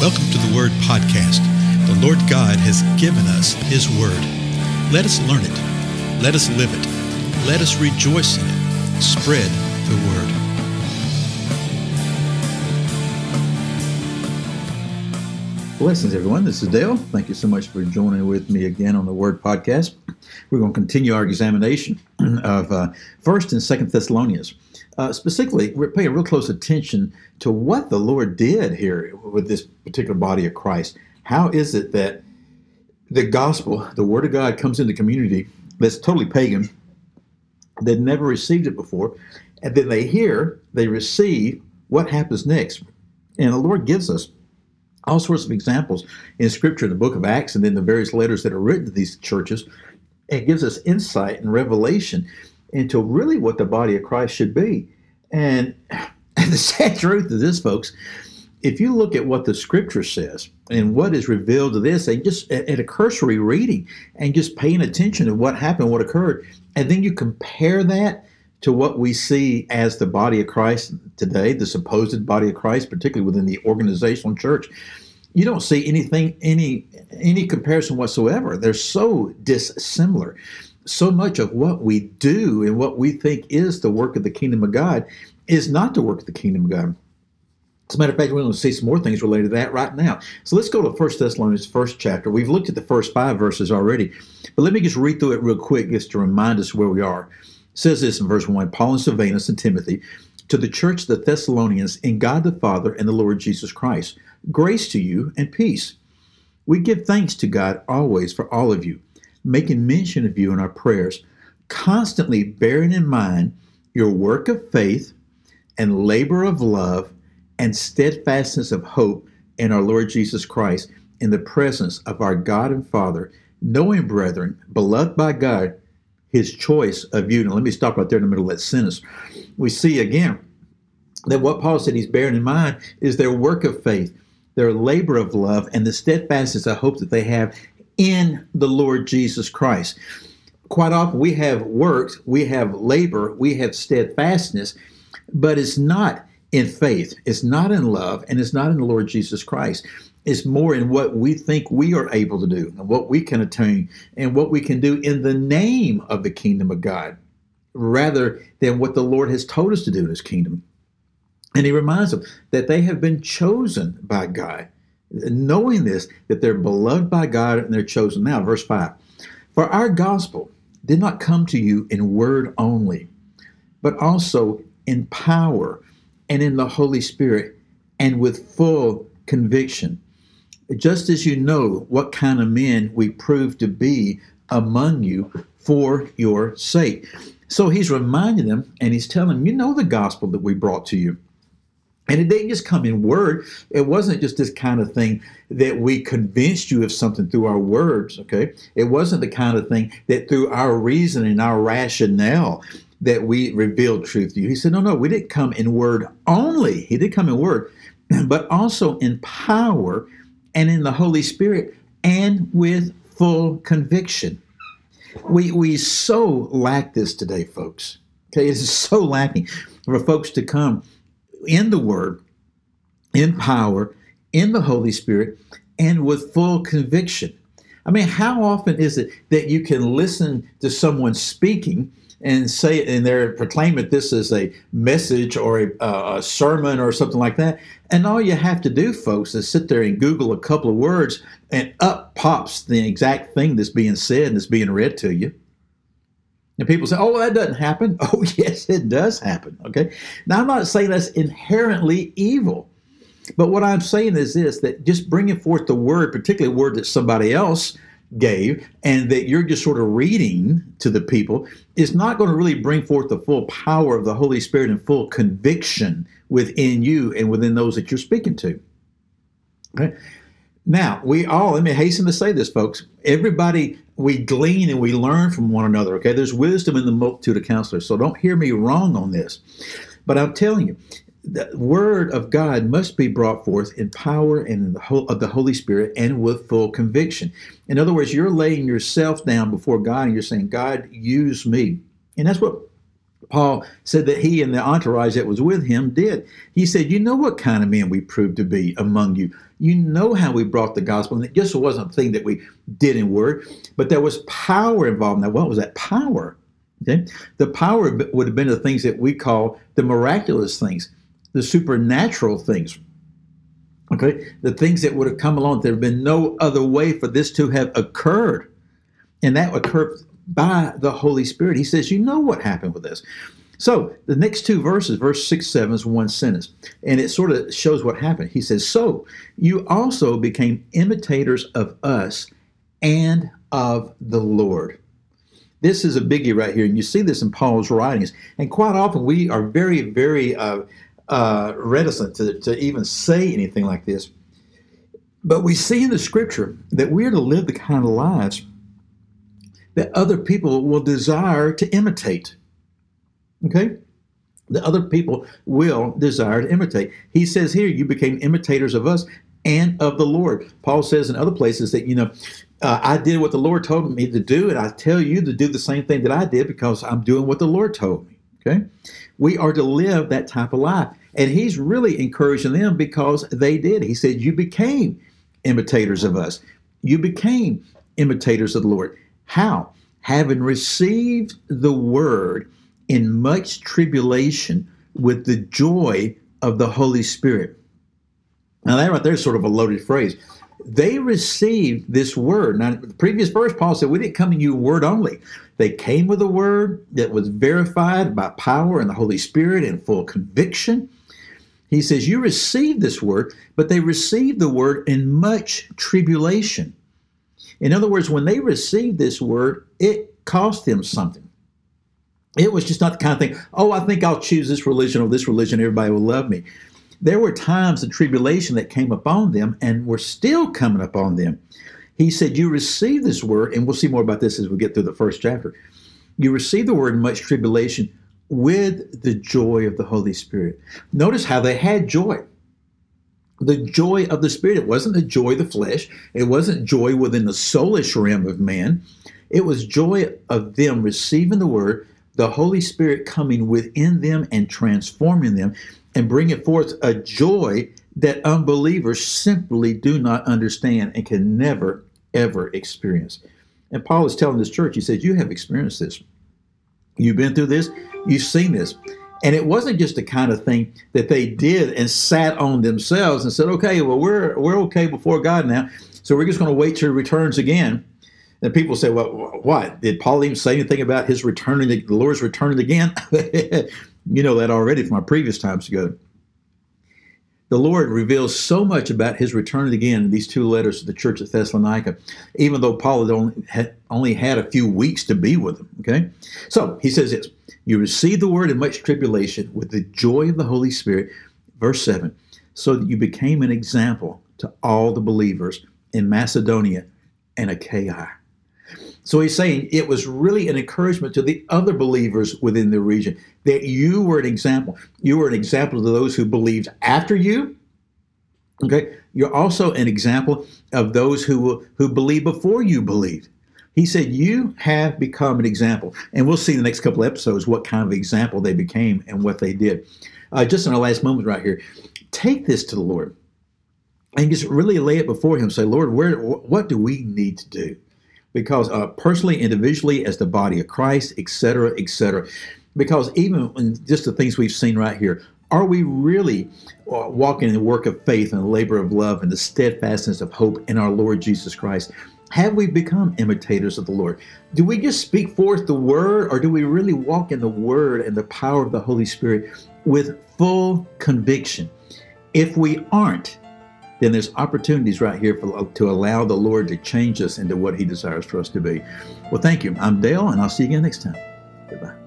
Welcome to the Word Podcast. The Lord God has given us His Word. Let us learn it. Let us live it. Let us rejoice in it. Spread the Word. Blessings, everyone. This is Dale. Thank you so much for joining with me again on the Word Podcast. We're going to continue our examination of uh, First and Second Thessalonians. Uh, specifically, we're paying real close attention to what the Lord did here with this particular body of Christ. How is it that the gospel, the Word of God, comes into community that's totally pagan, that never received it before, and then they hear, they receive what happens next. And the Lord gives us all sorts of examples in Scripture, in the book of Acts, and then the various letters that are written to these churches. It gives us insight and revelation into really what the body of Christ should be. And, and the sad truth is this, folks, if you look at what the scripture says and what is revealed to this, and just at, a cursory reading and just paying attention to what happened, what occurred, and then you compare that to what we see as the body of Christ today, the supposed body of Christ, particularly within the organizational church, you don't see anything, any any comparison whatsoever. They're so dissimilar so much of what we do and what we think is the work of the kingdom of God is not the work of the kingdom of God. As a matter of fact, we're going to see some more things related to that right now. So let's go to 1 Thessalonians, first chapter. We've looked at the first five verses already, but let me just read through it real quick just to remind us where we are. It says this in verse 1 Paul and Silvanus and Timothy to the church of the Thessalonians in God the Father and the Lord Jesus Christ. Grace to you and peace. We give thanks to God always for all of you making mention of you in our prayers, constantly bearing in mind your work of faith and labor of love and steadfastness of hope in our Lord Jesus Christ in the presence of our God and Father, knowing, brethren, beloved by God, his choice of you. Now, let me stop right there in the middle of that sentence. We see again that what Paul said he's bearing in mind is their work of faith, their labor of love, and the steadfastness of hope that they have in the Lord Jesus Christ. Quite often we have works, we have labor, we have steadfastness, but it's not in faith, it's not in love, and it's not in the Lord Jesus Christ. It's more in what we think we are able to do and what we can attain and what we can do in the name of the kingdom of God rather than what the Lord has told us to do in his kingdom. And he reminds them that they have been chosen by God knowing this, that they're beloved by God and they're chosen. Now, verse 5 For our gospel did not come to you in word only, but also in power and in the Holy Spirit and with full conviction. Just as you know what kind of men we prove to be among you for your sake. So he's reminding them and he's telling them, you know the gospel that we brought to you. And it didn't just come in word. It wasn't just this kind of thing that we convinced you of something through our words, okay? It wasn't the kind of thing that through our reasoning, our rationale, that we revealed truth to you. He said, no, no, we didn't come in word only. He did come in word, but also in power and in the Holy Spirit and with full conviction. We, we so lack this today, folks. Okay, it is so lacking for folks to come in the Word, in power, in the Holy Spirit, and with full conviction. I mean, how often is it that you can listen to someone speaking and say, and they're proclaim that this is a message or a, uh, a, sermon or something like that, and all you have to do, folks, is sit there and Google a couple of words, and up pops the exact thing that's being said and that's being read to you. And people say, oh, that doesn't happen. Oh, yes, it does happen. Okay. Now, I'm not saying that's inherently evil. But what I'm saying is this that just bringing forth the word, particularly a word that somebody else gave, and that you're just sort of reading to the people, is not going to really bring forth the full power of the Holy Spirit and full conviction within you and within those that you're speaking to. Okay. Now, we all, let me hasten to say this, folks. Everybody we glean and we learn from one another. Okay, there's wisdom in the multitude of counselors, so don't hear me wrong on this. But I'm telling you, the word of God must be brought forth in power and in the whole of the Holy Spirit and with full conviction. In other words, you're laying yourself down before God and you're saying, God, use me. And that's what Paul said that he and the entourage that was with him did. He said, You know what kind of men we proved to be among you. You know how we brought the gospel. And it just wasn't a thing that we did in word, but there was power involved. Now, what was that power? Okay. The power would have been the things that we call the miraculous things, the supernatural things. Okay. The things that would have come along. There have been no other way for this to have occurred. And that occurred by the Holy Spirit. He says, You know what happened with this. So the next two verses, verse 6, 7 is one sentence, and it sort of shows what happened. He says, So you also became imitators of us and of the Lord. This is a biggie right here, and you see this in Paul's writings. And quite often we are very, very uh, uh, reticent to, to even say anything like this. But we see in the scripture that we're to live the kind of lives that other people will desire to imitate. Okay? The other people will desire to imitate. He says here, you became imitators of us and of the Lord. Paul says in other places that, you know, uh, I did what the Lord told me to do, and I tell you to do the same thing that I did because I'm doing what the Lord told me. Okay? We are to live that type of life. And he's really encouraging them because they did. He said, You became imitators of us. You became imitators of the Lord. How? Having received the word in much tribulation with the joy of the Holy Spirit. Now, that right there is sort of a loaded phrase. They received this word. Now, the previous verse, Paul said, We didn't come in you word only. They came with a word that was verified by power and the Holy Spirit and full conviction. He says, You received this word, but they received the word in much tribulation. In other words, when they received this word, it cost them something. It was just not the kind of thing, oh, I think I'll choose this religion or this religion, everybody will love me. There were times of tribulation that came upon them and were still coming upon them. He said, You receive this word, and we'll see more about this as we get through the first chapter. You receive the word in much tribulation with the joy of the Holy Spirit. Notice how they had joy the joy of the Spirit. It wasn't the joy of the flesh, it wasn't joy within the soulish realm of man. It was joy of them receiving the word, the Holy Spirit coming within them and transforming them and bringing forth a joy that unbelievers simply do not understand and can never, ever experience. And Paul is telling this church, he says, You have experienced this. You've been through this, you've seen this. And it wasn't just the kind of thing that they did and sat on themselves and said, okay, well, we're, we're okay before God now. So we're just going to wait till he returns again. And people say, well, what? Did Paul even say anything about his returning, the Lord's returning again? you know that already from our previous times ago. The Lord reveals so much about his return again in these two letters to the church at Thessalonica, even though Paul had only had, only had a few weeks to be with them. Okay? So he says this you received the word in much tribulation with the joy of the Holy Spirit. Verse 7 so that you became an example to all the believers in Macedonia and Achaia. So he's saying it was really an encouragement to the other believers within the region that you were an example. You were an example to those who believed after you. Okay, you're also an example of those who who believed before you believed. He said, You have become an example. And we'll see in the next couple episodes what kind of example they became and what they did. Uh, just in our last moment right here, take this to the Lord and just really lay it before Him. Say, Lord, where, what do we need to do? Because uh, personally, individually, as the body of Christ, etc., etc. Because even just the things we've seen right here, are we really uh, walking in the work of faith and the labor of love and the steadfastness of hope in our Lord Jesus Christ? Have we become imitators of the Lord? Do we just speak forth the word, or do we really walk in the word and the power of the Holy Spirit with full conviction? If we aren't, then there's opportunities right here for, to allow the Lord to change us into what He desires for us to be. Well, thank you. I'm Dale, and I'll see you again next time. Goodbye.